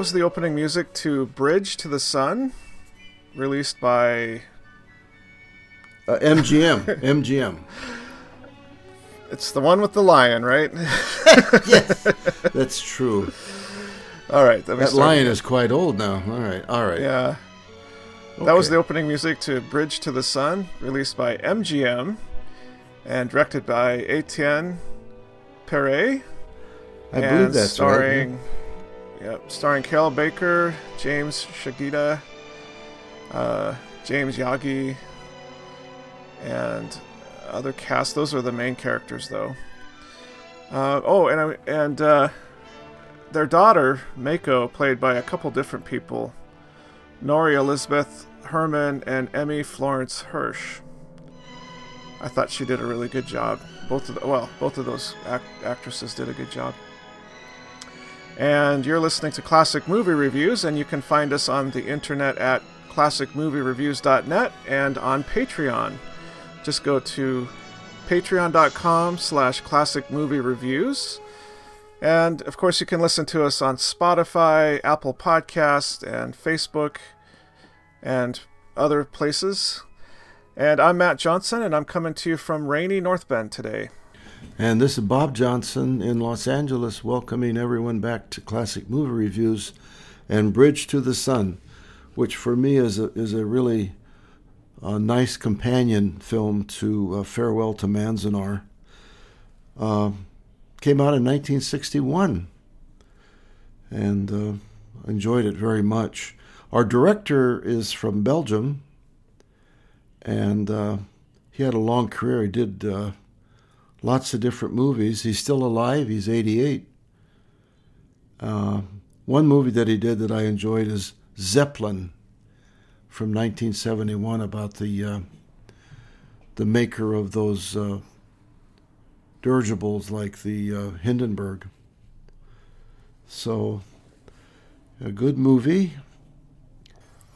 Was the opening music to Bridge to the Sun, released by. Uh, MGM. MGM. It's the one with the lion, right? yes, that's true. All right. That lion is quite old now. All right. All right. Yeah. Okay. That was the opening music to Bridge to the Sun, released by MGM and directed by Etienne Périer. I believe that's starring, right. Yep, starring Carroll Baker, James Shigeta, uh, James Yagi, and other cast. Those are the main characters, though. Uh, oh, and and uh, their daughter Mako, played by a couple different people, Nori Elizabeth Herman and Emi Florence Hirsch. I thought she did a really good job. Both of the, well, both of those act- actresses did a good job. And you're listening to Classic Movie Reviews, and you can find us on the internet at classicmoviereviews.net and on Patreon. Just go to patreon.com slash classic movie reviews. And of course, you can listen to us on Spotify, Apple Podcast, and Facebook, and other places. And I'm Matt Johnson, and I'm coming to you from rainy North Bend today. And this is Bob Johnson in Los Angeles, welcoming everyone back to Classic Movie Reviews and Bridge to the Sun, which for me is a, is a really a nice companion film to uh, Farewell to Manzanar. Uh, came out in 1961, and uh, enjoyed it very much. Our director is from Belgium, and uh, he had a long career. He did uh, lots of different movies. He's still alive. He's 88. Uh, one movie that he did that I enjoyed is Zeppelin from 1971 about the uh, the maker of those uh, dirigibles like the uh, Hindenburg. So, a good movie.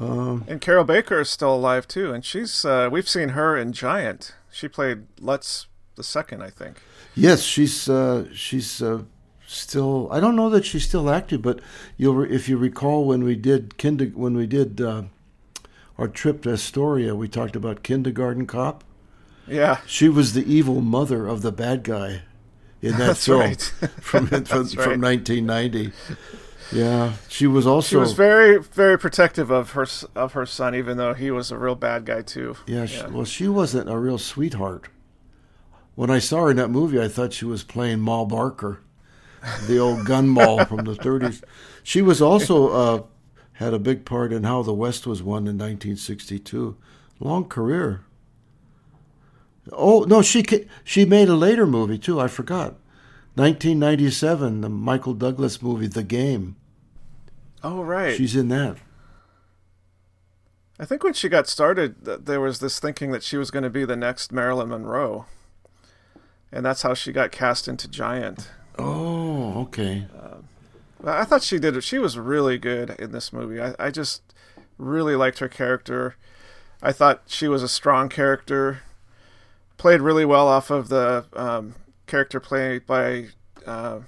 Um, and Carroll Baker is still alive too, and she's uh, we've seen her in Giant. She played Luz the second, I think. Yes, she's uh, she's uh, still. I don't know that she's still active, but you'll if you recall when we did kinder when we did uh, our trip to Astoria, we talked about Kindergarten Cop. Yeah, she was the evil mother of the bad guy in that That's film right. from from, right. from 1990. Yeah, she was also. She was very, very protective of her of her son, even though he was a real bad guy too. Yeah, she, well, she wasn't a real sweetheart. When I saw her in that movie, I thought she was playing Ma Barker, the old gun mall from the 30s. She was also uh, had a big part in how the West was won in 1962. Long career. Oh no, she she made a later movie too. I forgot. 1997, the Michael Douglas movie, The Game. Oh right. She's in that. I think when she got started, there was this thinking that she was going to be the next Marilyn Monroe, and that's how she got cast into Giant. Oh, okay. I thought she did. She was really good in this movie. I, I just really liked her character. I thought she was a strong character. Played really well off of the um, character played by. Uh,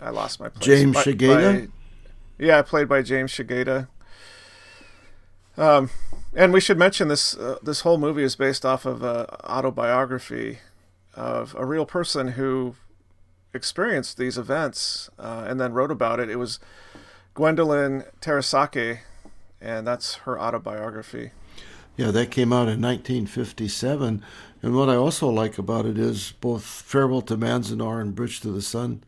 I lost my place. James By- Shigeta? by- yeah, played by James Shigeta. Um, and we should mention this. Uh, this whole movie is based off of a autobiography of a real person who experienced these events uh, and then wrote about it. It was Gwendolyn Terasaki, and that's her autobiography. Yeah, that came out in 1957. And what I also like about it is both Farewell to Manzanar and Bridge to the Sun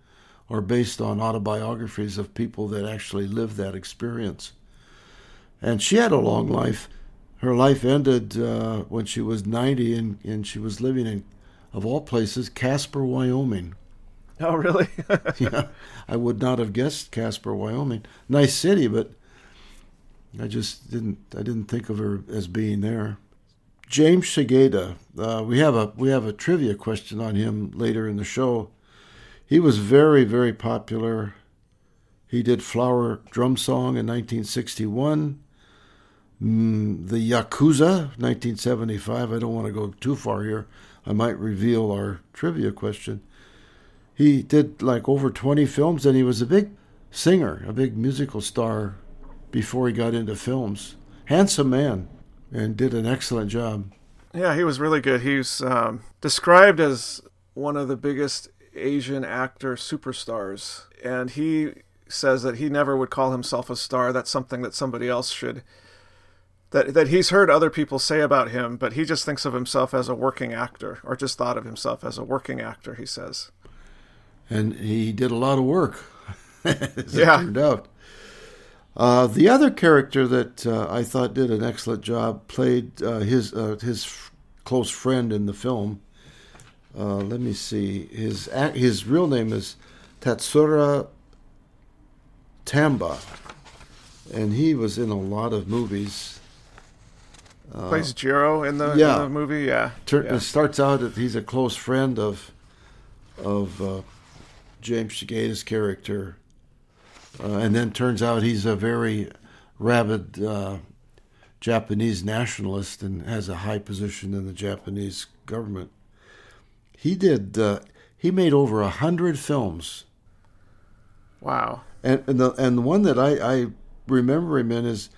are based on autobiographies of people that actually lived that experience. And she had a long life. Her life ended uh, when she was 90, and, and she was living in, of all places, Casper, Wyoming. Oh, really? yeah, I would not have guessed Casper, Wyoming. Nice city, but I just didn't. I didn't think of her as being there. James Shigeta. Uh, we have a we have a trivia question on him later in the show. He was very very popular. He did Flower Drum Song in 1961. Mm, the Yakuza, 1975. I don't want to go too far here. I might reveal our trivia question. He did like over 20 films, and he was a big singer, a big musical star before he got into films. Handsome man, and did an excellent job. Yeah, he was really good. He's um, described as one of the biggest Asian actor superstars, and he says that he never would call himself a star. That's something that somebody else should. That, that he's heard other people say about him, but he just thinks of himself as a working actor, or just thought of himself as a working actor, he says. And he did a lot of work, as Yeah. it turned out. Uh, the other character that uh, I thought did an excellent job played uh, his uh, his f- close friend in the film. Uh, let me see. His his real name is Tetsuro Tamba, and he was in a lot of movies. Plays Jiro in the, Uh, yeah. in the movie, yeah. Tur- yeah. It starts out that he's a close friend of of uh, James Shigeta's character, uh, and then turns out he's a very rabid uh, Japanese nationalist and has a high position in the Japanese government. He did. Uh, he made over a hundred films, Wow. and and the and the one that I, I remember him in is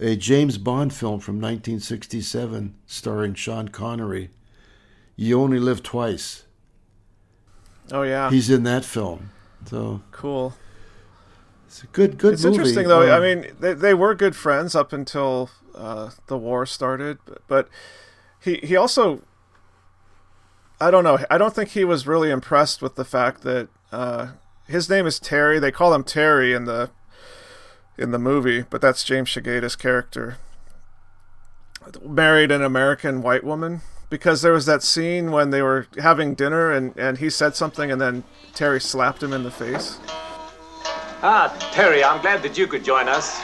a James Bond film from 1967 starring Sean Connery. You only live twice. Oh yeah. He's in that film, so cool. it's a good good It's movie. interesting though. Uh, I mean, they they were good friends up until uh, the war started, but, but he he also I don't know. I don't think he was really impressed with the fact that uh, his name is Terry. They call him Terry in the in the movie, but that's James Shigeta's character. Married an American white woman because there was that scene when they were having dinner and, and he said something and then Terry slapped him in the face. Ah, Terry, I'm glad that you could join us.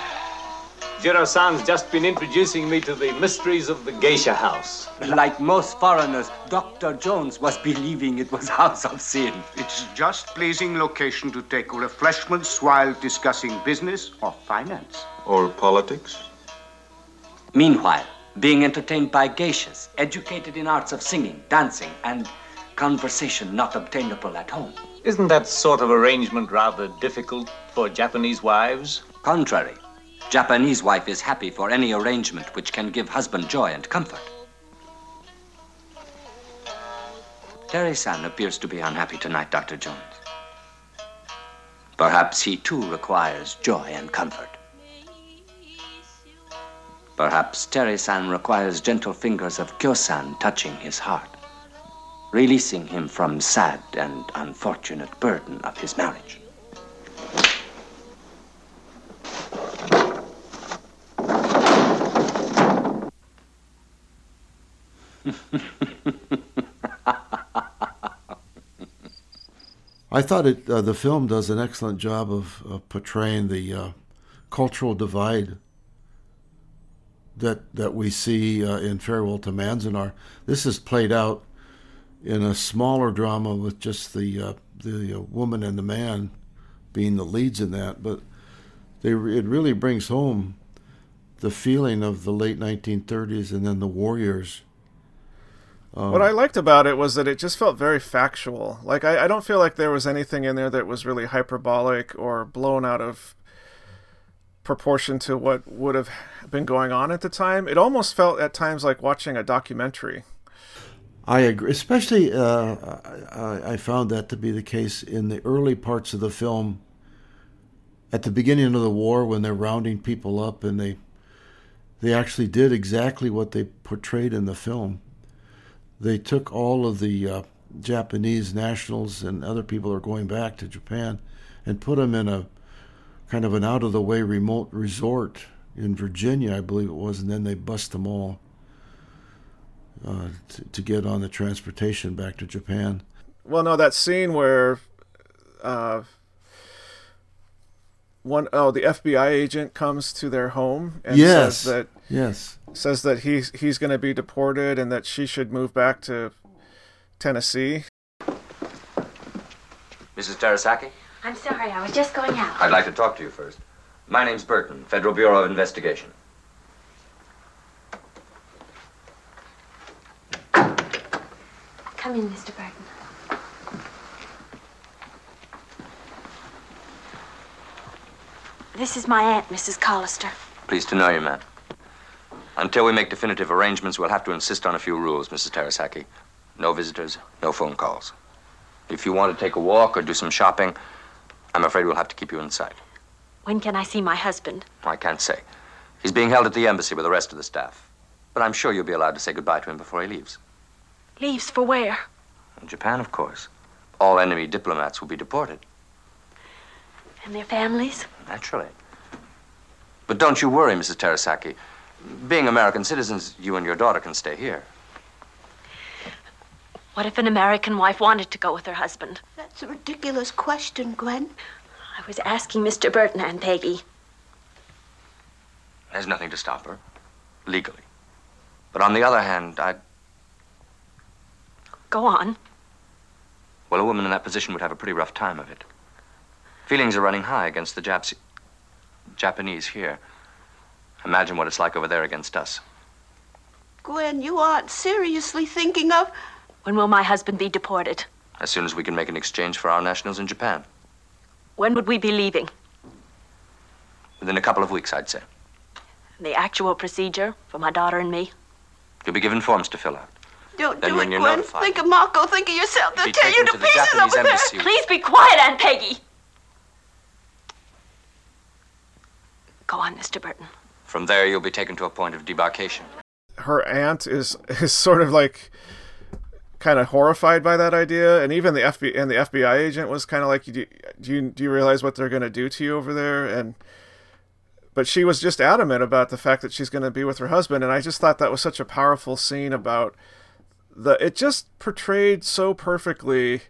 Jiro-san's just been introducing me to the mysteries of the geisha house. Like most foreigners, Dr. Jones was believing it was House of Sin. It's just pleasing location to take refreshments while discussing business or finance. Or politics? Meanwhile, being entertained by geishas, educated in arts of singing, dancing, and conversation not obtainable at home. Isn't that sort of arrangement rather difficult for Japanese wives? Contrary, Japanese wife is happy for any arrangement which can give husband joy and comfort. Terry-san appears to be unhappy tonight, Dr. Jones. Perhaps he too requires joy and comfort. Perhaps Terry-san requires gentle fingers of Kyo-san touching his heart, releasing him from sad and unfortunate burden of his marriage. I thought it uh, the film does an excellent job of, portraying the uh, cultural divide that that we see uh, in Farewell to Manzanar. This is played out in a smaller drama with just the uh, the uh, woman and the man being the leads in that, but they it really brings home the feeling of the late 1930s and then the war years. What I liked about it was that it just felt very factual. Like I, I don't feel like there was anything in there that was really hyperbolic or blown out of proportion to what would have been going on at the time. It almost felt at times like watching a documentary. I agree. Especially, uh, I, I found that to be the case in the early parts of the film. At the beginning of the war, when they're rounding people up, and they they actually did exactly what they portrayed in the film. They took all of the uh, Japanese nationals and other people are going back to Japan, and put them in a kind of an out of the way remote resort in Virginia, I believe it was, and then they bust them all uh, to, to get on the transportation back to Japan. Well, no, that scene where uh, one oh the FBI agent comes to their home and yes, says that yes, says that he's he's going to be deported and that she should move back to Tennessee. Mrs. Terasaki, I'm sorry, I was just going out. I'd like to talk to you first. My name's Burton, Federal Bureau of Investigation. Come in, Mr. Burton. This is my aunt, Mrs. Collister. Pleased to know you, ma'am. Until we make definitive arrangements, we'll have to insist on a few rules, Mrs. Terasaki. No visitors, no phone calls. If you want to take a walk or do some shopping, I'm afraid we'll have to keep you inside. When can I see my husband? I can't say. He's being held at the embassy with the rest of the staff. But I'm sure you'll be allowed to say goodbye to him before he leaves. Leaves for where? In Japan, of course. All enemy diplomats will be deported. And their families? Naturally. But don't you worry, Mrs. Terasaki. Being American citizens, you and your daughter can stay here. What if an American wife wanted to go with her husband? That's a ridiculous question, Gwen. I was asking Mr. Burton and Peggy. There's nothing to stop her, legally. But on the other hand, I'd. Go on. Well, a woman in that position would have a pretty rough time of it. Feelings are running high against the Japs- Japanese here. Imagine what it's like over there against us. Gwen, you aren't seriously thinking of. When will my husband be deported? As soon as we can make an exchange for our nationals in Japan. When would we be leaving? Within a couple of weeks, I'd say. The actual procedure for my daughter and me? You'll be given forms to fill out. Don't Then do when it, you're Gwen. notified- Think of Mako. Think of yourself. They'll tear you to to pieces Japanese over embassy. there. Please be quiet, Aunt Peggy. Go on, Mr. Burton. From there, you'll be taken to a point of debarkation. her aunt is is sort of like kind of horrified by that idea, and even the FBI and the FBI agent was kind of like, do you, do you do you realize what they're going to do to you over there? And but she was just adamant about the fact that she's going to be with her husband, and I just thought that was such a powerful scene about the. It just portrayed so perfectly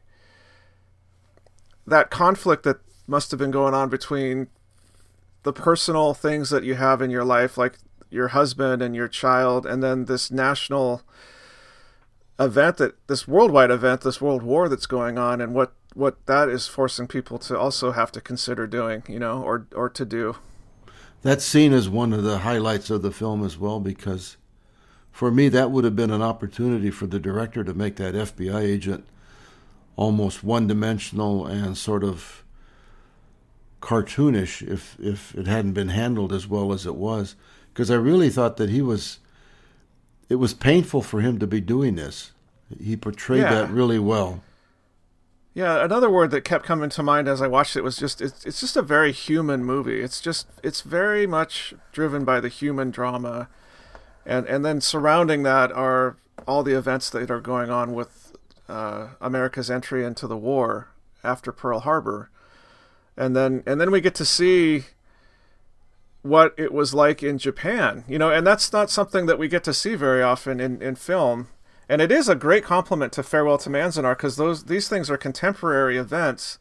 that conflict that must have been going on between the personal things that you have in your life, like your husband and your child, and then this national event that this worldwide event, this world war that's going on, and what what that is forcing people to also have to consider doing, you know, or or to do. That scene is one of the highlights of the film as well because for me that would have been an opportunity for the director to make that FBI agent almost one-dimensional and sort of cartoonish if if it hadn't been handled as well as it was because I really thought that he was it was painful for him to be doing this. He portrayed Yeah. that really well. Yeah, another word that kept coming to mind as I watched it was just it's, it's just a very human movie. It's just it's very much driven by the human drama, and and then surrounding that are all the events that are going on with uh, America's entry into the war after Pearl Harbor, and then and then we get to see what it was like in Japan, you know, and that's not something that we get to see very often in, in film. And it is a great compliment to Farewell to Manzanar because those these things are contemporary events.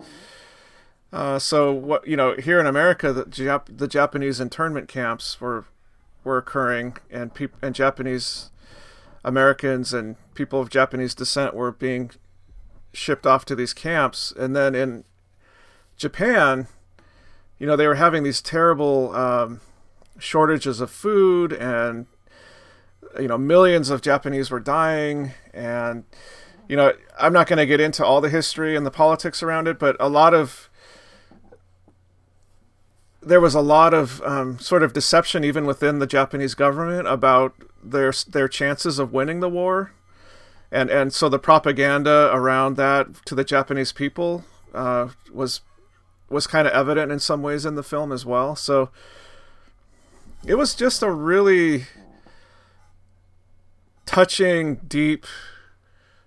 Uh, so what you know here in America, the, Jap- the Japanese internment camps were were occurring, and peop- and Japanese Americans and people of Japanese descent were being shipped off to these camps, and then in Japan, you know, they were having these terrible um, shortages of food, and you know, millions of Japanese were dying, and you know, I'm not going to get into all the history and the politics around it, but a lot of there was a lot of um, sort of deception even within the Japanese government about their their chances of winning the war, and and so the propaganda around that to the Japanese people uh, was was kind of evident in some ways in the film as well. So it was just a really touching, deep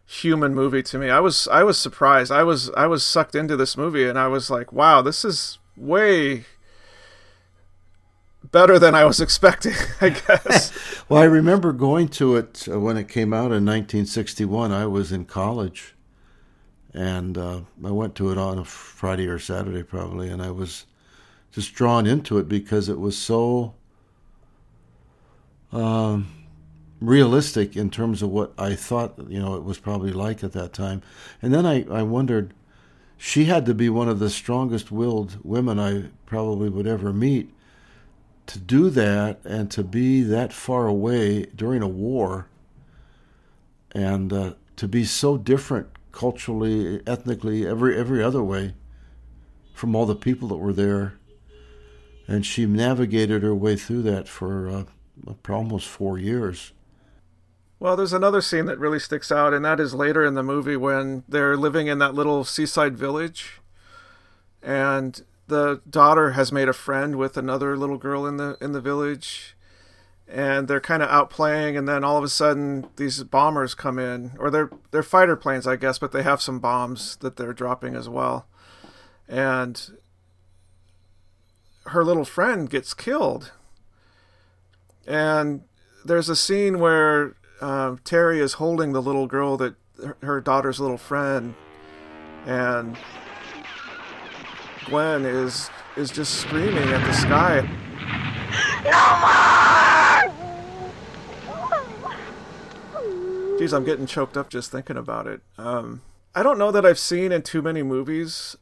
human movie to me. I was I was surprised. I was I was sucked into this movie and I was like, wow, this is way better than I was expecting, I guess. Well, I remember going to it uh, when it came out in 1961. I was in college, and uh, I went to it on a Friday or Saturday probably, and I was just drawn into it because it was so um, realistic in terms of what I thought you know it was probably like at that time. And then I, I wondered, she had to be one of the strongest-willed women I probably would ever meet to do that and to be that far away during a war and uh, to be so different culturally, ethnically, every every other way from all the people that were there. and she navigated her way through that for uh, almost four years. Well, there's another scene that really sticks out, and that is later in the movie when they're living in that little seaside village, and the daughter has made a friend with another little girl in the in the village, and they're kind of out playing, and then all of a sudden these bombers come in, or they're they're fighter planes, I guess, but they have some bombs that they're dropping as well, and her little friend gets killed, and there's a scene where uh, Terry is holding the little girl that her daughter's little friend, and Gwen is is just screaming at the sky. Geez, I'm getting choked up just thinking about it. Um, I don't know that I've seen in too many movies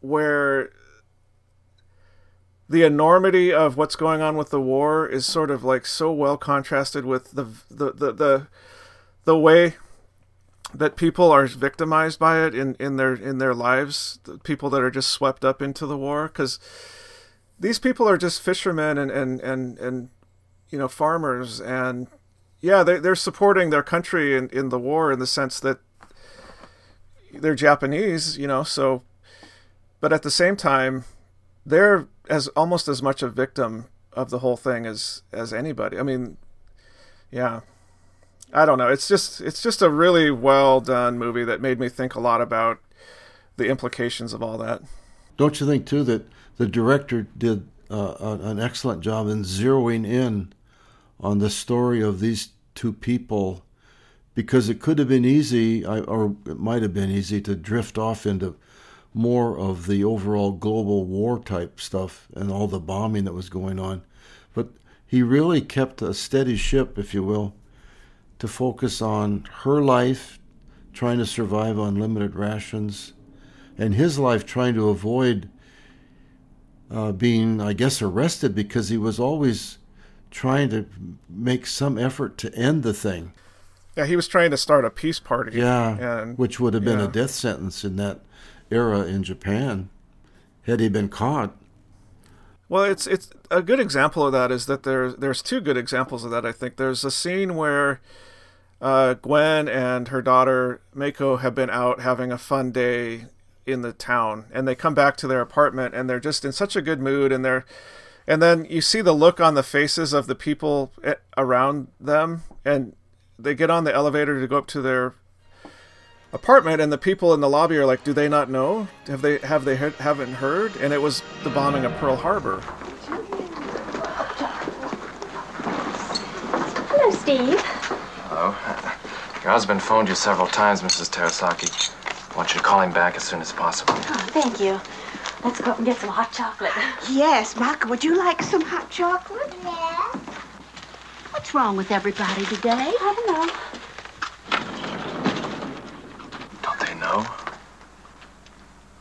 where the enormity of what's going on with the war is sort of like so well contrasted with the the the the, the way that people are victimized by it in, in their in their lives people that are just swept up into the war because these people are just fishermen and and and, and you know farmers and yeah they, they're supporting their country in, in the war in the sense that they're japanese you know so but at the same time they're as almost as much a victim of the whole thing as as anybody. I mean, yeah. I don't know. It's just it's just a really well done movie that made me think a lot about the implications of all that. Don't you think too that the director did uh, an excellent job in zeroing in on the story of these two people because it could have been easy or it might have been easy to drift off into more of the overall global war type stuff and all the bombing that was going on. But he really kept a steady ship, if you will, to focus on her life, trying to survive on limited rations, and his life trying to avoid uh, being, I guess, arrested because he was always trying to make some effort to end the thing. Yeah, he was trying to start a peace party. Yeah, and, which would have been yeah. a death sentence in that era in Japan had he been caught. Well, it's it's a good example of that is that there's there's two good examples of that. I think there's a scene where uh, Gwen and her daughter Mako have been out having a fun day in the town, and they come back to their apartment and they're just in such a good mood, and they're and then you see the look on the faces of the people eh, around them, and they get on the elevator to go up to their apartment and the people in the lobby are like do they not know? Have they have they he- haven't heard? And it was the bombing of pearl harbor. Hello steve. Hello. Your husband phoned you several times mrs terasaki. I want you to call him back as soon as possible. Oh, thank you let's go up and get some hot chocolate yes Mako, would you like some hot chocolate yeah what's wrong with everybody today i don't know Don't they know?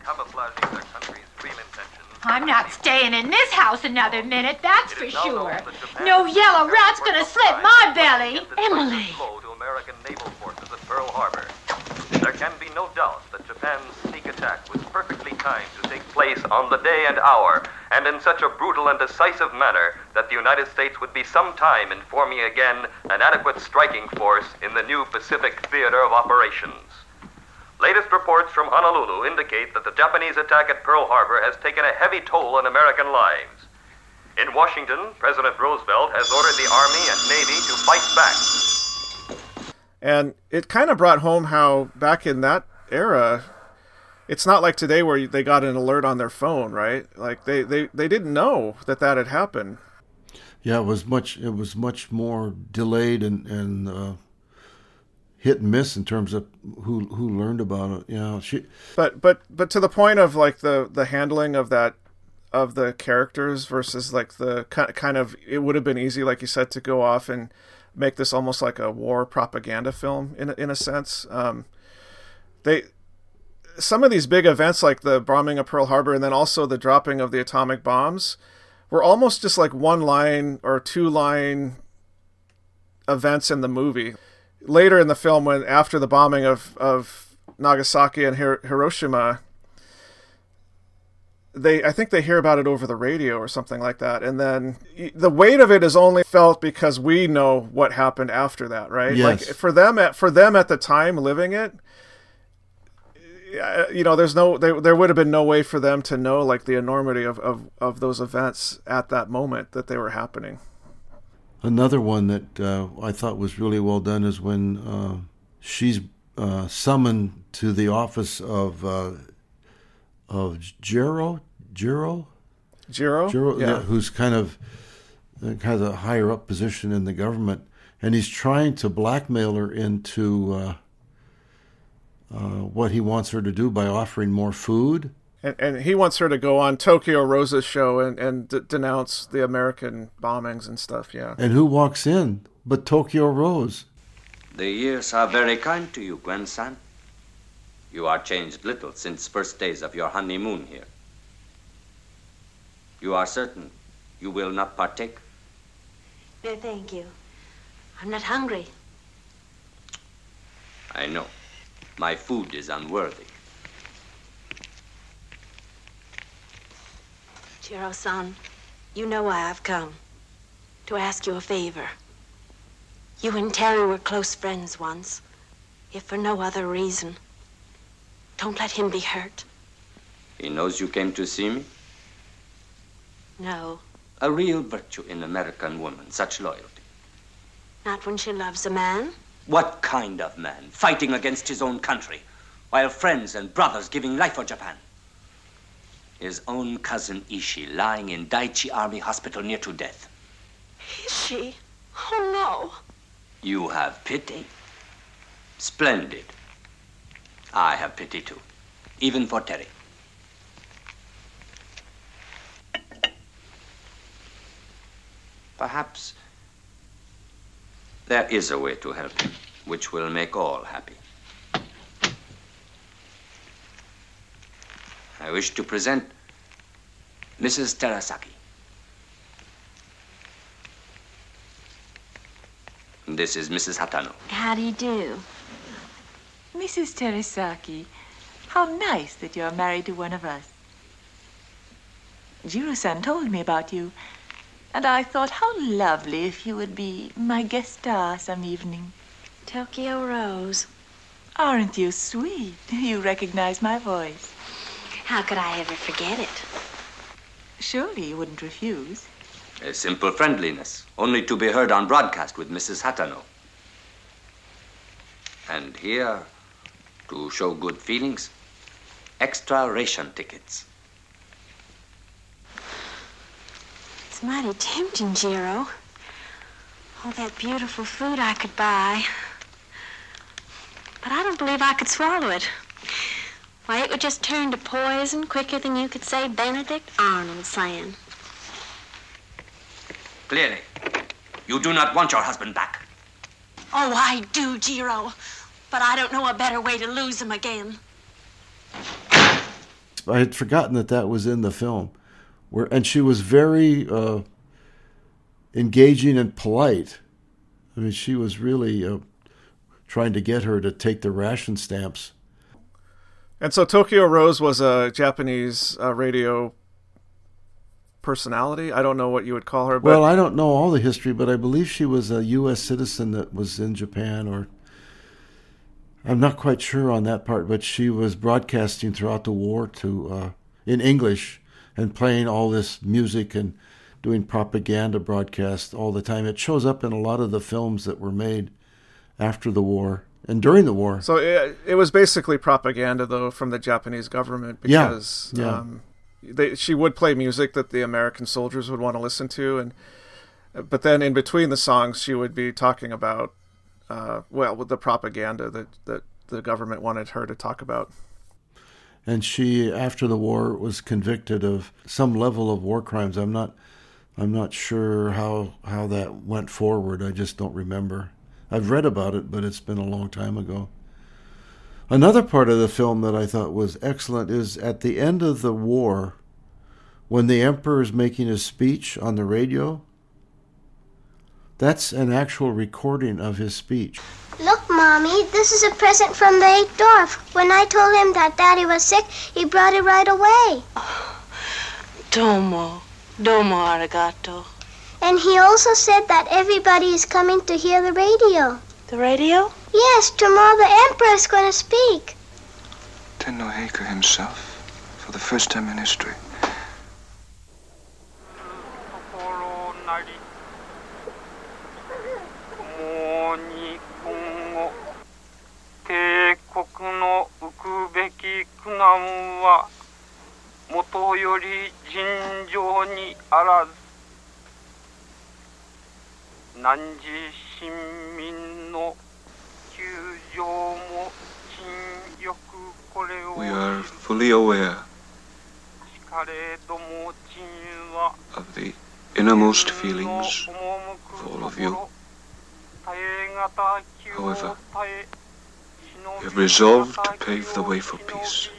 Camouflaging their country's dream intentions. I'm not staying in this house another minute, that's for sure. No yellow rat's gonna slit my belly. Emily. To American naval forces at Pearl Harbor. There can be no doubt that Japan's sneak attack was perfectly timed to take place on the day and hour, and in such a brutal and decisive manner that the United States would be some time in forming again an adequate striking force in the new Pacific theater of operations. Latest reports from Honolulu indicate that the Japanese attack at Pearl Harbor has taken a heavy toll on American lives. In Washington, President Roosevelt has ordered the Army and Navy to fight back. And it kind of brought home how back in that era, it's not like today where they got an alert on their phone, right? Like they, they, they didn't know that that had happened. Yeah, it was much. It was much more delayed and and uh, hit and miss in terms of who who learned about it. You know, she. But but but to the point of like the the handling of that of the characters versus like the kind of it would have been easy, like you said, to go off and make this almost like a war propaganda film in a, in a sense. Um, they some of these big events like the bombing of Pearl Harbor and then also the dropping of the atomic bombs were almost just like one line or two line events in the movie later in the film, when after the bombing of of Nagasaki and Hiroshima, they I think they hear about it over the radio or something like that, and then the weight of it is only felt because we know what happened after that, right? Yes. Like for them at for them at the time living it, you know, there's no there, there would have been no way for them to know like the enormity of, of, of those events at that moment that they were happening. Another one that uh, I thought was really well done is when uh, she's uh, summoned to the office of uh, of Jiro, Jiro, Jiro, Jiro, yeah. who's kind of uh, has a higher up position in the government, and he's trying to blackmail her into uh, what he wants her to do by offering more food. And, and he wants her to go on Tokyo Rose's show and, and d- denounce the American bombings and stuff, yeah. And who walks in but Tokyo Rose? The years are very kind to you, Gwen-san. You are changed little since first days of your honeymoon here. You are certain you will not partake? No, thank you. I'm not hungry. I know. My food is unworthy. Jiro-san, you know why I've come. To ask you a favor. You and Terry were close friends once, if for no other reason. Don't let him be hurt. He knows you came to see me? No, A real virtue in American woman, such loyalty. not when she loves a man. What kind of man, fighting against his own country, while friends and brothers giving life for Japan? His own cousin Ishi lying in Daiichi Army Hospital near to death. Is Oh no. You have pity? Splendid. I have pity too, even for Terry. Perhaps there is a way to help him, which will make all happy. I wish to present Mrs. Terasaki. This is Mrs. Hatano. How do you do? Mrs. Terasaki, how nice that you're married to one of us. Jiro-san told me about you, and I thought how lovely if you would be my guest star some evening. Tokyo Rose. Aren't you sweet? You recognize my voice. How could I ever forget it? Surely you wouldn't refuse. A simple friendliness, only to be heard on broadcast with Mrs. Hatano. And here, to show good feelings, extra ration tickets. It's mighty tempting, Jiro. All that beautiful food I could buy. But I don't believe I could swallow it. Why, it would just turn to poison quicker than you could say Benedict Arnold saying. Clearly, you do not want your husband back. Oh, I do, Jiro. But I don't know a better way to lose him again. I had forgotten that that was in the film, where and she was very uh, engaging and polite. I mean, she was really uh, trying to get her to take the ration stamps. And so Tokyo Rose was a Japanese uh, radio personality. I don't know what you would call her, but Well, I don't know all the history, but I believe she was a U.S. citizen that was in Japan, or I'm not quite sure on that part. But she was broadcasting throughout the war to uh, in English and playing all this music and doing propaganda broadcasts all the time. It shows up in a lot of the films that were made after the war and during the war. So it, it was basically propaganda, though, from the Japanese government Yeah, because yeah. Um, they, she would play music that the American soldiers would want to listen to, and but then in between the songs, she would be talking about, uh, well, with the propaganda that that the government wanted her to talk about. and she after the war was convicted of some level of war crimes i'm not i'm not sure how how that went forward i just don't remember i've read about it but it's been a long time ago another part of the film that i thought was excellent is at the end of the war when the emperor is making his speech on the radio that's an actual recording of his speech Look, Mommy, this is a present from Lake dwarf. When I told him that Daddy was sick, he brought it right away. Domo. Domo arigato. And he also said that everybody is coming to hear the radio. The radio? Yes, tomorrow the Emperor is going to speak. Tenno Heika himself, for the first time in history. 共に今後帝国の浮くべき苦難はもとより尋常にあらず汝市民の窮状も心よくこれを We are fully aware しかれども陳は of the innermost feelings of all of you. 耐え難きを However, 耐え we have resolved to pave the way for peace.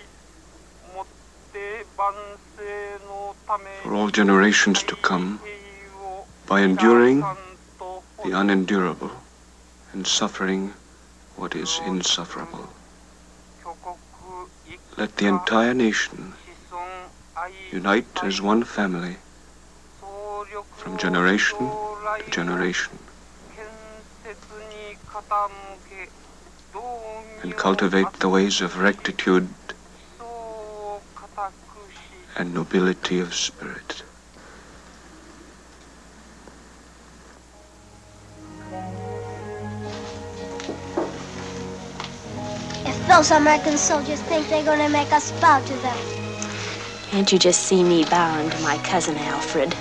で万世のため For all generations to come, by enduring the unendurable and suffering what is insufferable. Let the entire nation unite as one family from generation to generation and cultivate the ways of rectitude and nobility of spirit. Those American soldiers think they're going to make us bow to them. Can't you just see me bowing to my cousin Alfred?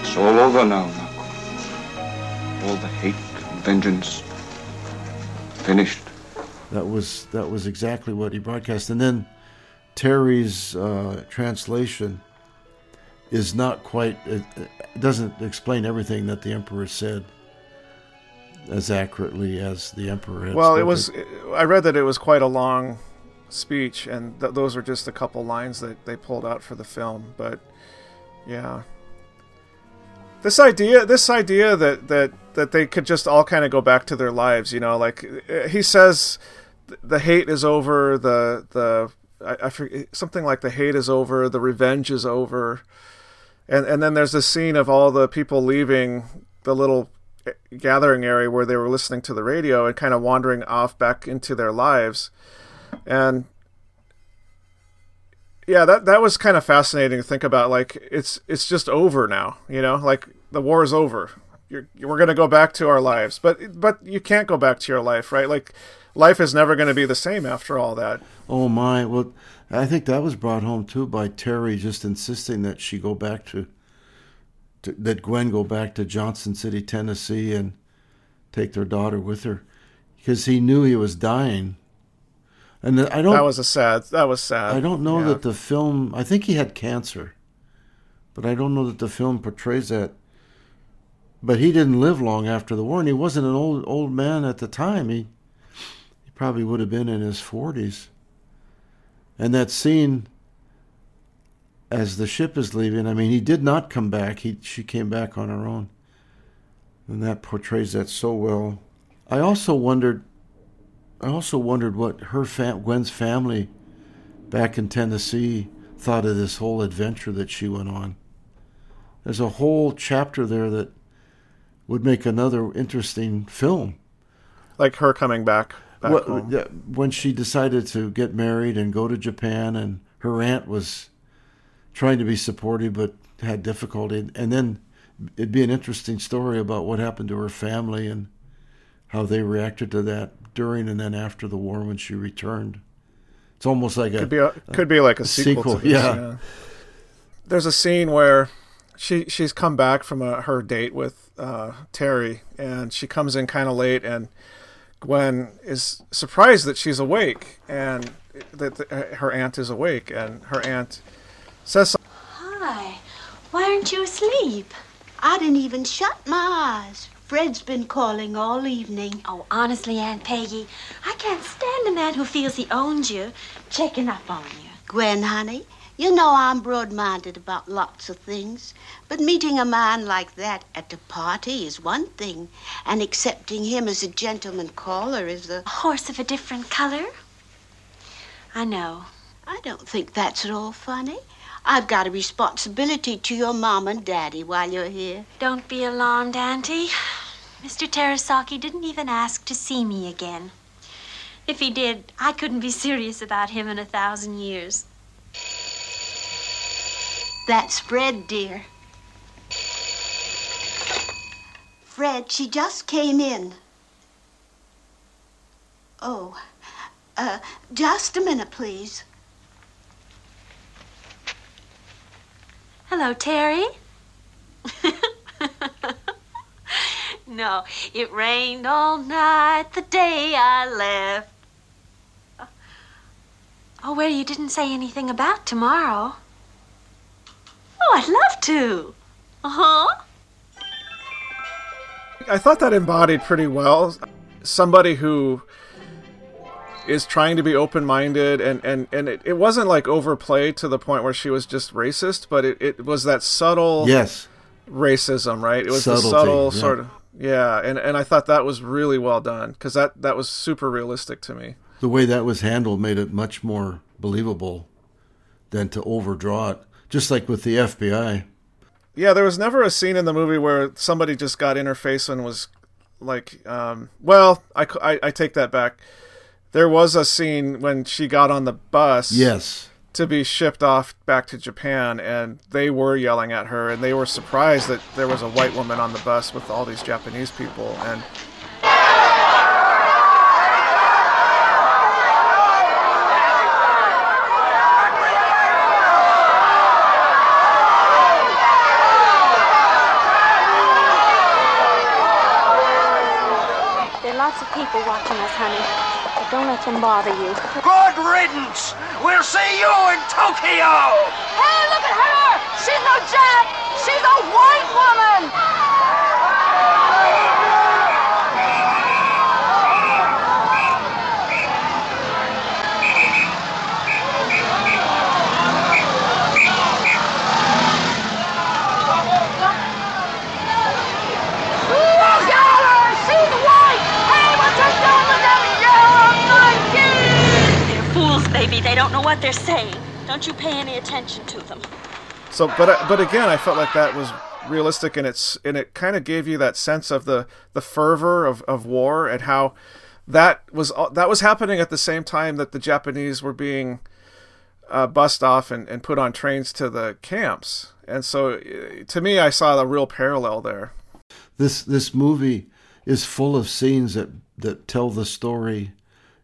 It's all over now, Mako. All the hate and vengeance finished. That was that was exactly what he broadcast. And then Terry's uh, translation is not quite it, it doesn't explain everything that the emperor said as accurately as the emperor. Well, it was. I read that it was quite a long speech, and th- those are just a couple lines that they pulled out for the film. But yeah, this idea, this idea that that that they could just all kind of go back to their lives, you know, like uh, he says, the hate is over, the the I, I forget something like the hate is over, the revenge is over, and and then there's this scene of all the people leaving the little gathering area where they were listening to the radio and kind of wandering off back into their lives. And yeah that that was kind of fascinating to think about like it's it's just over now you know? Like the war is over. You're, we're going to go back to our lives. But but you can't go back to your life right? Like life is never going to be the same after all that. Oh my! Well, I think that was brought home too by Terry just insisting that she go back to, to that Gwen go back to Johnson City, Tennessee, and take their daughter with her, because he knew he was dying. And I don't. that was a sad that was sad I don't know Yeah. that the film. I think he had cancer, but I don't know that the film portrays that. But he didn't live long after the war, and he wasn't an old old man at the time. He he probably would have been in his forties. And that scene, as the ship is leaving, I mean, he did not come back. He she came back on her own, and that portrays that so well. I also wondered. I also wondered what her fam- Gwen's family back in Tennessee thought of this whole adventure that she went on. There's a whole chapter there that would make another interesting film. like her coming back back when she decided to get married and go to Japan, and her aunt was trying to be supportive but had difficulty, and then it'd be an interesting story about what happened to her family and how they reacted to that during and then after the war when she returned. It's almost like a could be a, could be like a, sequel, to this, yeah. There's a scene where she she's come back from a, her date with uh, Terry, and she comes in kind of late, and Gwen is surprised that she's awake and that the, her aunt is awake, and her aunt says something. Hi. Why aren't you asleep? I didn't even shut my eyes. Fred's been calling all evening. Oh, honestly, Aunt Peggy, I can't stand a man who feels he owns you, checking up on you. Gwen, honey, you know I'm broad-minded about lots of things, but meeting a man like that at a party is one thing, and accepting him as a gentleman caller is a... A horse of a different color? I know. I don't think that's at all funny. I've got a responsibility to your mom and daddy while you're here. Don't be alarmed, Auntie. Mr. Terasaki didn't even ask to see me again. If he did, I couldn't be serious about him in a thousand years. That's Fred, dear. Fred, she just came in. Oh, uh, just a minute, please. Hello, Terry. no, it rained all night the day I left. Oh, well, you didn't say anything about tomorrow. Oh, I'd love to. Uh huh. I thought that embodied pretty well somebody who is trying to be open-minded and and and it, it wasn't like overplayed to the point where she was just racist but it, it was that subtle Yes. racism right it was Subtlety, the subtle yeah. sort of yeah and and i thought that was really well done because that that was super realistic to me The way that was handled made it much more believable than to overdraw it. Just like with the FBI. yeah there was never a scene in the movie where somebody just got in her face and was like um well I take that back there was a scene when she got on the bus Yes. to be shipped off back to Japan, and they were yelling at her, and they were surprised that there was a white woman on the bus with all these Japanese people, and There are lots of people watching us, honey. But don't let them bother you. Good riddance! We'll see you in Tokyo! Hey, look at her! She's no Jap! She's a white woman! Look at her! She's white! Hey, what you doing with them yellow monkeys? They're fools. They don't know what they're saying. Don't you pay any attention to them. so but I- but again, I felt like that was realistic, and it's and it kind of gave you that sense of the the fervor of, of war and how that was that was happening at the same time that the Japanese were being uh, bussed off and, and put on trains to the camps, and so uh, to me, I saw a real parallel there. This this movie is full of scenes that that tell the story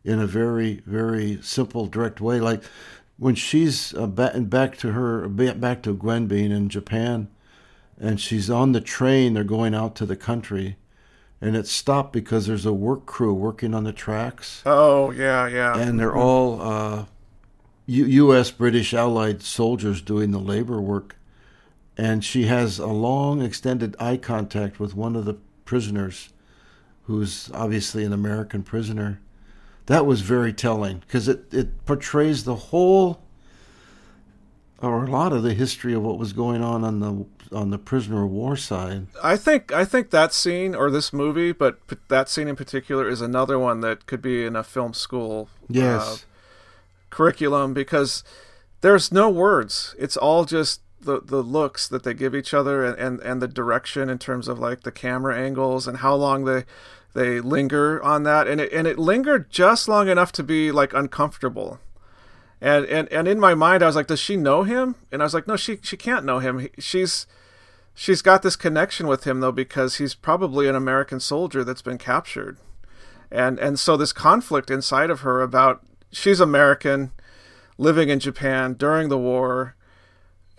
in a very very simple direct way. Like when she's uh, back back to her back to Gwen being in Japan, and she's on the train. They're going out to the country, and it's stopped because there's a work crew working on the tracks, Oh yeah, yeah, and they're all uh, U- U.S. British Allied soldiers doing the labor work and she has a long extended eye contact with one of the prisoners who's obviously an American prisoner. That was very telling because it, it portrays the whole or a lot of the history of what was going on on the on the prisoner of war side. I think I think that scene or this movie, but p- that scene in particular is another one that could be in a film school Yes. uh, curriculum because there's no words. It's all just the the looks that they give each other and, and, and the direction in terms of like the camera angles and how long they they linger on that and it and it lingered just long enough to be like uncomfortable. And, and and in my mind I was like does she know him? And I was like no she she can't know him. He- She's she's got this connection with him though because he's probably an American soldier that's been captured. And and so this conflict inside of her about she's American living in Japan during the war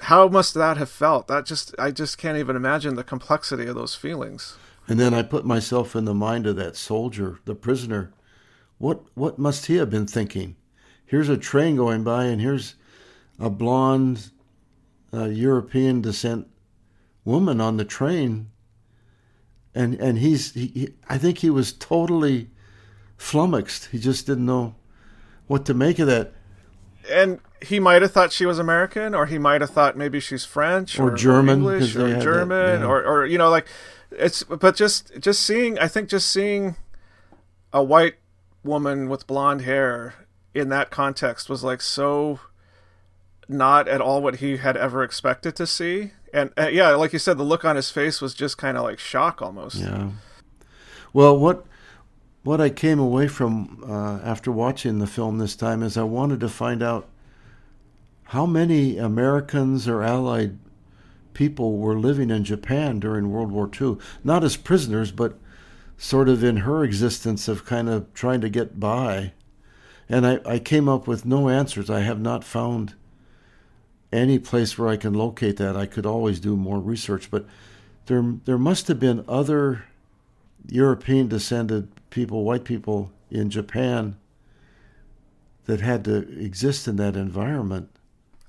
how must that have felt? That just I just can't even imagine the complexity of those feelings. And then I put myself in the mind of that soldier, the prisoner. What what must he have been thinking? Here's a train going by, and here's a blonde uh, European descent woman on the train, and and he's he, he, I think he was totally flummoxed. He just didn't know what to make of that. And he might have thought she was American, or he might have thought maybe she's French Or German, English, or had that, German, yeah. or or you know like it's. But just just seeing, I think just seeing a white woman with blonde hair in that context was like so not at all what he had ever expected to see. And uh, yeah, like you said, the look on his face was just kind of like shock almost. Yeah. Well, what what I came away from uh, after watching the film this time is I wanted to find out how many Americans or Allied people were living in Japan during World War II, not as prisoners, but sort of in her existence of kind of trying to get by. And I, I came up with no answers. I have not found any place where I can locate that. I could always do more research, but there there must have been other European descended people, white people in Japan that had to exist in that environment.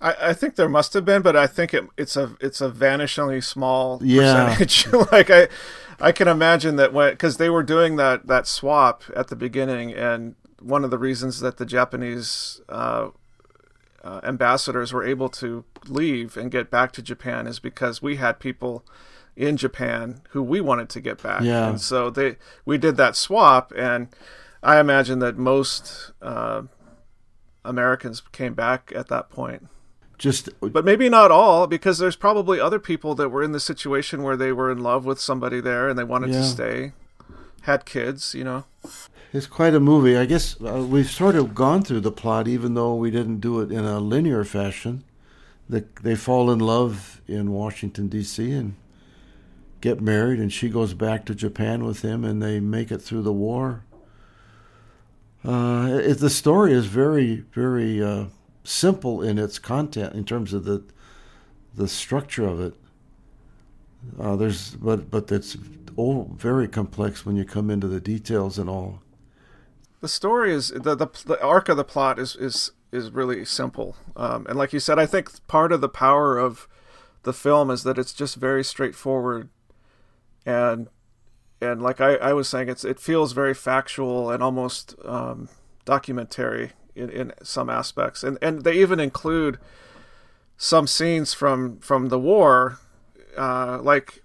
I, I think there must have been, but I think it, it's a it's a vanishingly small Yeah. percentage. like I, I can imagine that when because they were doing that that swap at the beginning, and one of the reasons that the Japanese uh, uh, ambassadors were able to leave and get back to Japan is because we had people in Japan who we wanted to get back, Yeah. and so they we did that swap, and I imagine that most uh, Americans came back at that point Just but maybe not all because there's probably other people that were in the situation where they were in love with somebody there and they wanted Yeah. to stay had kids you know It's quite a movie. I guess uh, we've sort of gone through the plot, even though we didn't do it in a linear fashion. The, they fall in love in Washington D.C. and get married, and she goes back to Japan with him, and they make it through the war. Uh, it, the story is very, very uh, simple in its content in terms of the the structure of it. Uh, there's, but but it's all very complex when you come into the details and all. the story is the, the the arc of the plot is is is really simple um, and like you said i think part of the power of the film is that it's just very straightforward and and like i, I was saying it's it feels very factual and almost um, documentary in, in some aspects and and they even include some scenes from from the war uh, like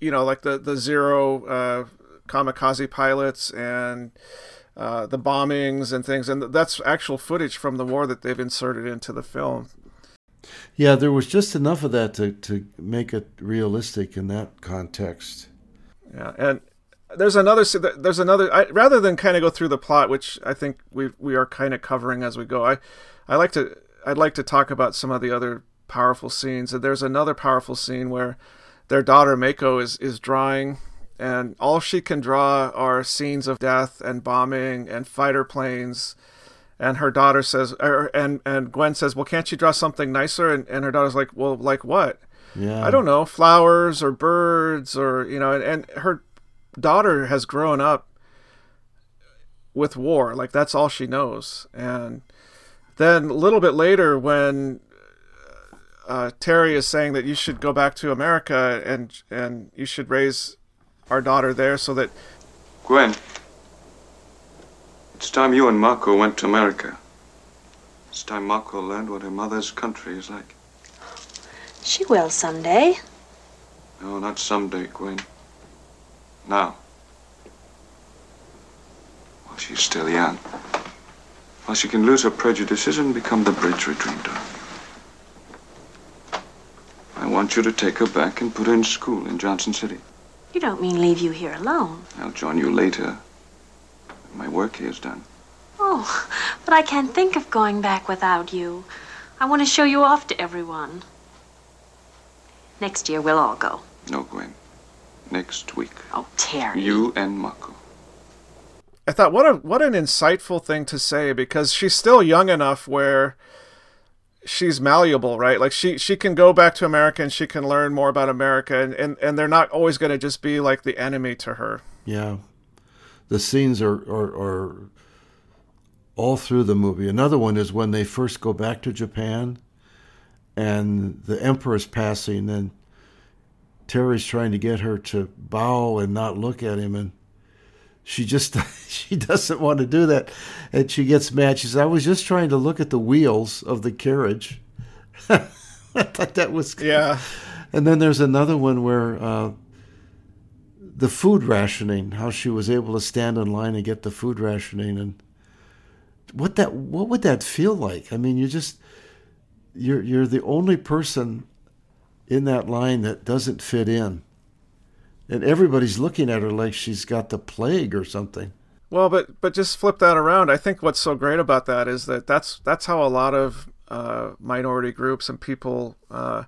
you know like the the zero uh, kamikaze pilots and uh, the bombings and things, and that's actual footage from the war that they've inserted into the film. Yeah, there was just enough of that to, to make it realistic in that context. Yeah, and there's another there's another I, rather than kind of go through the plot, which I think we we are kind of covering as we go. I I like to I'd like to talk about some of the other powerful scenes. And there's another powerful scene where their daughter Mako is is drawing and all she can draw are scenes of death and bombing and fighter planes and her daughter says er, and and Gwen says well can't you draw something nicer and, and her daughter's like well like what Yeah. I don't know flowers or birds or you know and, and her daughter has grown up with war like that's all she knows and then a little bit later when uh, Terry is saying that you should go back to America and and you should raise our daughter there so that Gwen, it's time you and Mako went to America. It's time Mako learned what her mother's country is like. She will someday. No, not someday, Gwen. Now. While she's still young. While she can lose her prejudices and become the bridge we dreamed of. I want you to take her back and put her in school in Johnson City. You don't mean leave you here alone. I'll join you later. My work here is done. Oh, but I can't think of going back without you. I want to show you off to everyone. Next year, we'll all go. No, Gwen. Next week. Oh, Terry. You and Mako. I thought what a what an insightful thing to say because she's still young enough where she's malleable, right? Like she she can go back to America and she can learn more about America and and, and they're not always going to just be like the enemy to her. Yeah, the scenes are, are are all through the movie. Another one is when they first go back to Japan, and the emperor's passing, and Terry's trying to get her to bow and not look at him, and she just she doesn't want to do that, and she gets mad. She says, "I was just trying to look at the wheels of the carriage." I thought that was yeah. And then there's another one where uh, the food rationing, how she was able to stand in line and get the food rationing, and what that what would that feel like? I mean, you just you're you're the only person in that line that doesn't fit in, and everybody's looking at her like she's got the plague or something. Well, but but just flip that around. I think what's so great about that is that that's that's how a lot of uh, minority groups and people uh,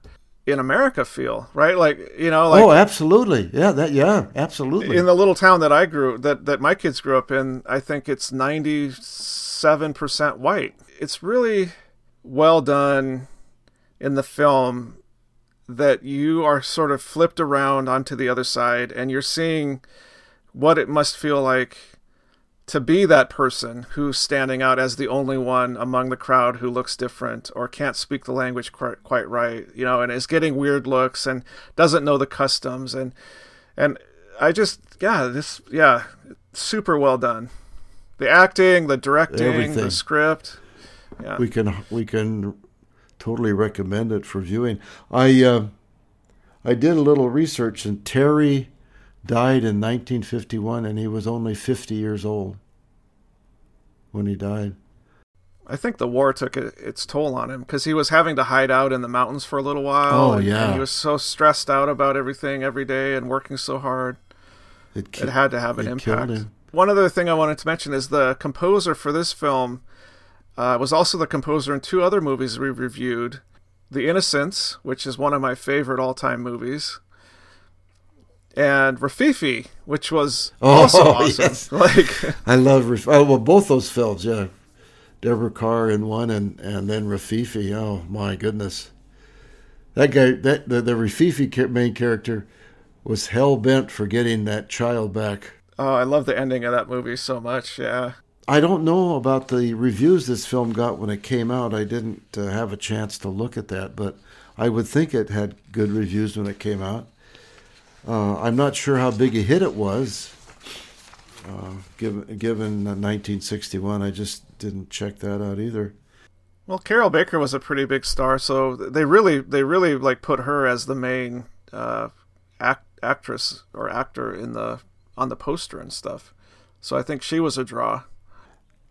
in America feel, right? Like you know, like oh, absolutely, yeah, that yeah, absolutely. in the little town that I grew that that my kids grew up in, I think it's ninety seven percent white. It's really well done in the film that you are sort of flipped around onto the other side and you're seeing what it must feel like to be that person who's standing out as the only one among the crowd who looks different or can't speak the language quite, right, you know, and is getting weird looks and doesn't know the customs and and I just yeah, this yeah, super well done. The acting, the directing, Everything. the script. Yeah. We can we can totally recommend it for viewing. I uh, I did a little research and Terry died in 1951 and he was only 50 years old when he died. I think the war took its toll on him because he was having to hide out in the mountains for a little while. Oh, and- yeah. and he was so stressed out about everything every day and working so hard. It, It had to have an impact. One other thing I wanted to mention is the composer for this film uh, was also the composer in two other movies we reviewed The Innocents, which is one of my favorite all time movies, and Rififi, which was also awesome. Oh, yes. Like, I love oh, well both those films, yeah. Deborah Kerr in one and and then Rififi. Oh my goodness, that guy, that the, the Rififi main character, was hell bent for getting that child back. oh, I love the ending of that movie so much. Yeah. I don't know about the reviews this film got when it came out. I didn't uh, have a chance to look at that, but I would think it had good reviews when it came out. Uh, I'm not sure how big a hit it was, uh, given given uh, 1961. I just didn't check that out either. Well, Carroll Baker was a pretty big star, so they really they really like put her as the main uh, act, actress or actor in the on the poster and stuff. So I think she was a draw.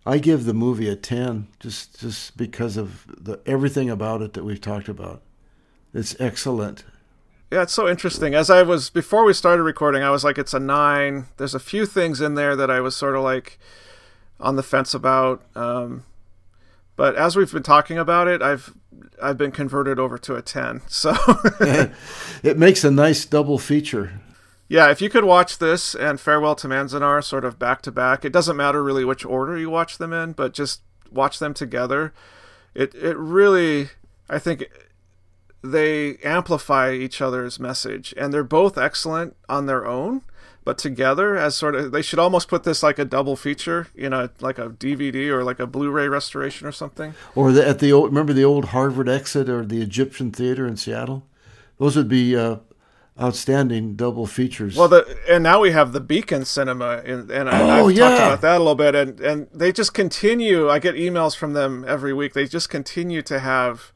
I give the movie a 10 just just because of the everything about it that we've talked about. It's excellent. Yeah, it's so interesting. As I was before we started recording, I was like, it's a nine. There's a few things in there that I was sort of like on the fence about. Um, but as we've been talking about it, I've I've been converted over to a ten. So it makes a nice double feature. Yeah, if you could watch this and Farewell to Manzanar sort of back to back, it doesn't matter really which order you watch them in, but just watch them together. It it really I think they amplify each other's message and they're both excellent on their own, but together as sort of they should almost put this like a double feature, you know, like a DVD or like a Blu-ray restoration or something. Or the, at the old remember the old Harvard exit or the Egyptian Theater in Seattle? Those would be uh, outstanding double features. Well, the and now we have the Beacon Cinema, and, and I, Oh, I've yeah. talked about that a little bit, and and they just continue. I get emails from them every week. They just continue to have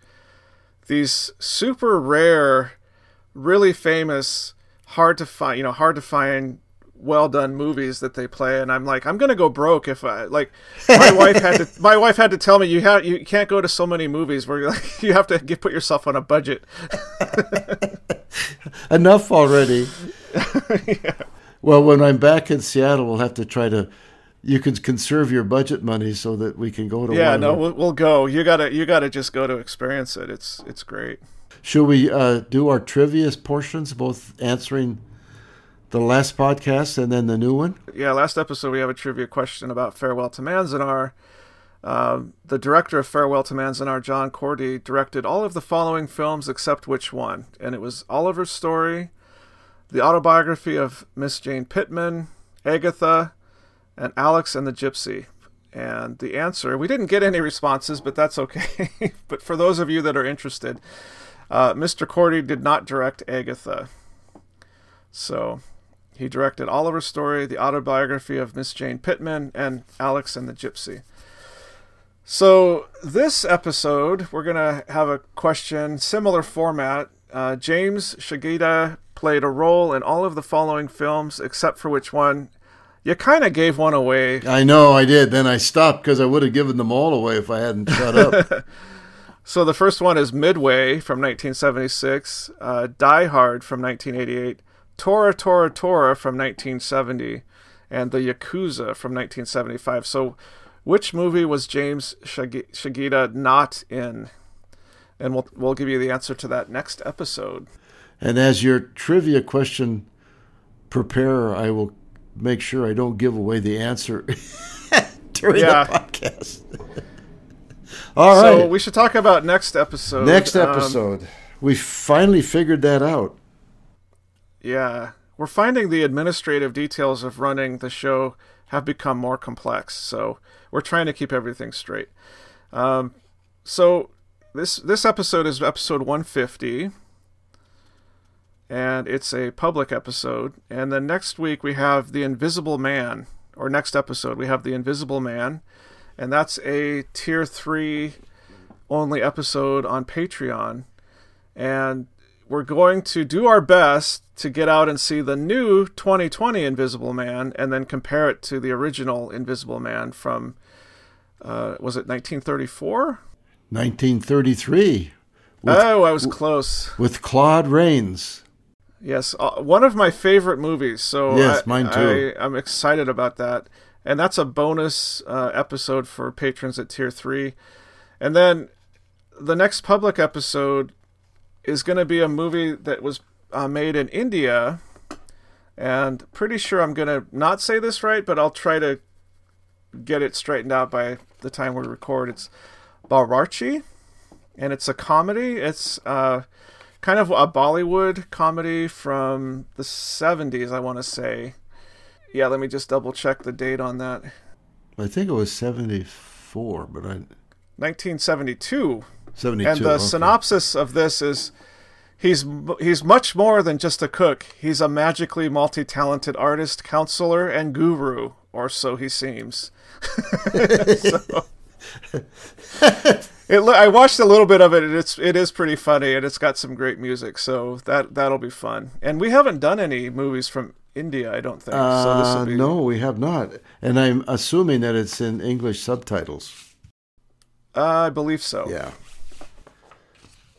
these super rare, really famous, hard to find, you know, hard to find, well done movies that they play. And I'm like, I'm gonna go broke if I like. My wife had to. My wife had to tell me you have you can't go to so many movies where you're like, you have to get, put yourself on a budget. Enough already. Well, when I'm back in Seattle, we'll have to try to. You can conserve your budget money so that we can go to. yeah, no, we'll, we'll go. You gotta you gotta just go to experience it. It's it's great. Should we uh, do our trivia portions, both answering the last podcast and then the new one? Yeah, last episode we have a trivia question about Farewell to Manzanar. Um, the director of Farewell to Manzanar, John Korty, directed all of the following films except which one, and it was Oliver's Story, the autobiography of Miss Jane Pittman, Agatha, and Alex and the Gypsy. And the answer, we didn't get any responses, but that's okay. but for those of you that are interested, uh, Mr. Korty did not direct Agatha. So he directed Oliver's Story, the autobiography of Miss Jane Pittman, and Alex and the Gypsy. So this episode, we're gonna have a question, similar format. Uh, James Shigeta played a role in all of the following films, except for which one? You kind of gave one away. I know I did. Then I stopped because I would have given them all away if I hadn't shut up. So the first one is Midway from 1976, uh, Die Hard from 1988, Tora Tora Tora from 1970, and The Yakuza from 1975. So, which movie was James Shigeta not in? And we'll we'll give you the answer to that next episode. And as your trivia question preparer, I will make sure I don't give away the answer during Yeah. the podcast. All right. So we should talk about next episode. Next Um, episode. we finally figured that out. Yeah. We're finding the administrative details of running the show have become more complex, so we're trying to keep everything straight. Um, so this this episode is episode 150, and it's a public episode. And then next week we have the Invisible Man, or next episode we have the Invisible Man, and that's a tier three only episode on Patreon. And we're going to do our best to get out and see the new 2020 Invisible Man and then compare it to the original Invisible Man from, uh, was it 1934? 1933. with- oh, I was close. With Claude Rains. Yes, uh, one of my favorite movies. So Yes, I, mine too. I, I'm excited about that, and that's a bonus uh, episode for patrons at tier three. And then the next public episode is going to be a movie that was uh, made in India, and pretty sure I'm going to not say this right, but I'll try to get it straightened out by the time we record. It's Bawarchi, and it's a comedy. It's uh, kind of a Bollywood comedy from the 70s, I want to say. Yeah, let me just double check the date on that. I think it was 74, but I 1972. 72, And the okay. synopsis of this is he's he's much more than just a cook. He's a magically multi-talented artist, counselor, and guru, or so he seems. So- it, I watched a little bit of it, and it's it is pretty funny, and it's got some great music, so that that'll be fun. And we haven't done any movies from India, I don't think. Uh, will be no, we have not. And I'm assuming that it's in English subtitles. Uh, I believe so. Yeah.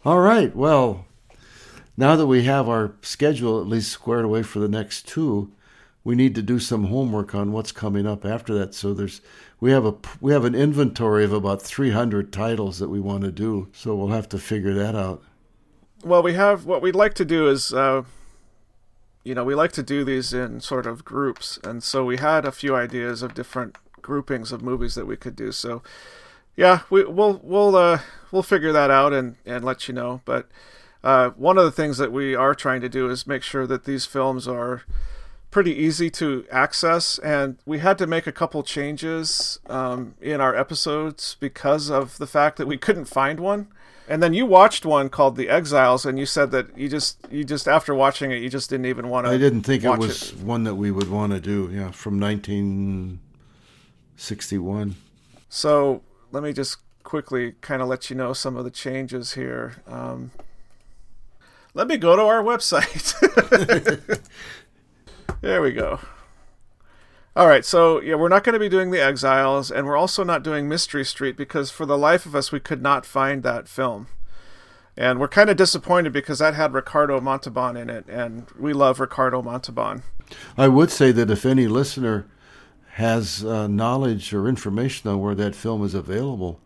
All right. Well, now that we have our schedule at least squared away for the next two, we need to do some homework on what's coming up after that. So there's we have a we have an inventory of about 300 titles that we want to do. So we'll have to figure that out. Well, we have what we'd like to do is, uh, you know, we like to do these in sort of groups, and so we had a few ideas of different groupings of movies that we could do. So, yeah, we, we'll we'll uh, we'll figure that out and and let you know. But uh, one of the things that we are trying to do is make sure that these films are pretty easy to access, and we had to make a couple changes um, in our episodes because of the fact that we couldn't find one. And then you watched one called The Exiles, and you said that you just you just after watching it, you just didn't even want to. I didn't think it was one that we would want to do. Yeah, from 1961. So let me just quickly kind of let you know some of the changes here. Um, let me go to our website. there we go. All right, so yeah, we're not going to be doing The Exiles, and we're also not doing Mystery Street because for the life of us, we could not find that film. And we're kind of disappointed because that had Ricardo Montalban in it, and we love Ricardo Montalban. I would say that if any listener has uh, knowledge or information on where that film is available,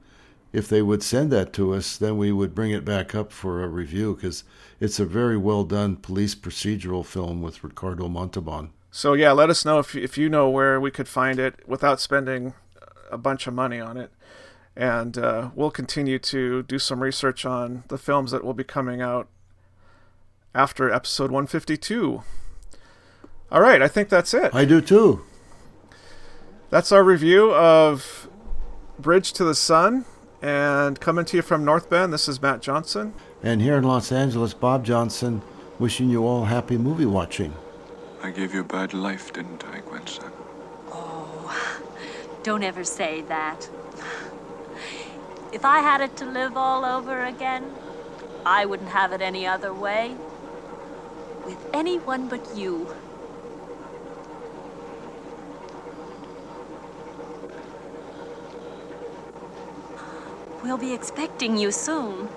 if they would send that to us, then we would bring it back up for a review because it's a very well done police procedural film with Ricardo Montalban. So yeah, let us know if if you know where we could find it without spending a bunch of money on it, and uh, we'll continue to do some research on the films that will be coming out after episode 152. All right, I think that's it. I do too. That's our review of Bridge to the Sun, and coming to you from North Bend. This is Matt Johnson. And here in Los Angeles, Bob Johnson wishing you all happy movie watching. I gave you a bad life, didn't I, Gwen? Oh, Don't ever say that. If I had it to live all over again, I wouldn't have it any other way. With anyone but you. We'll be expecting you soon.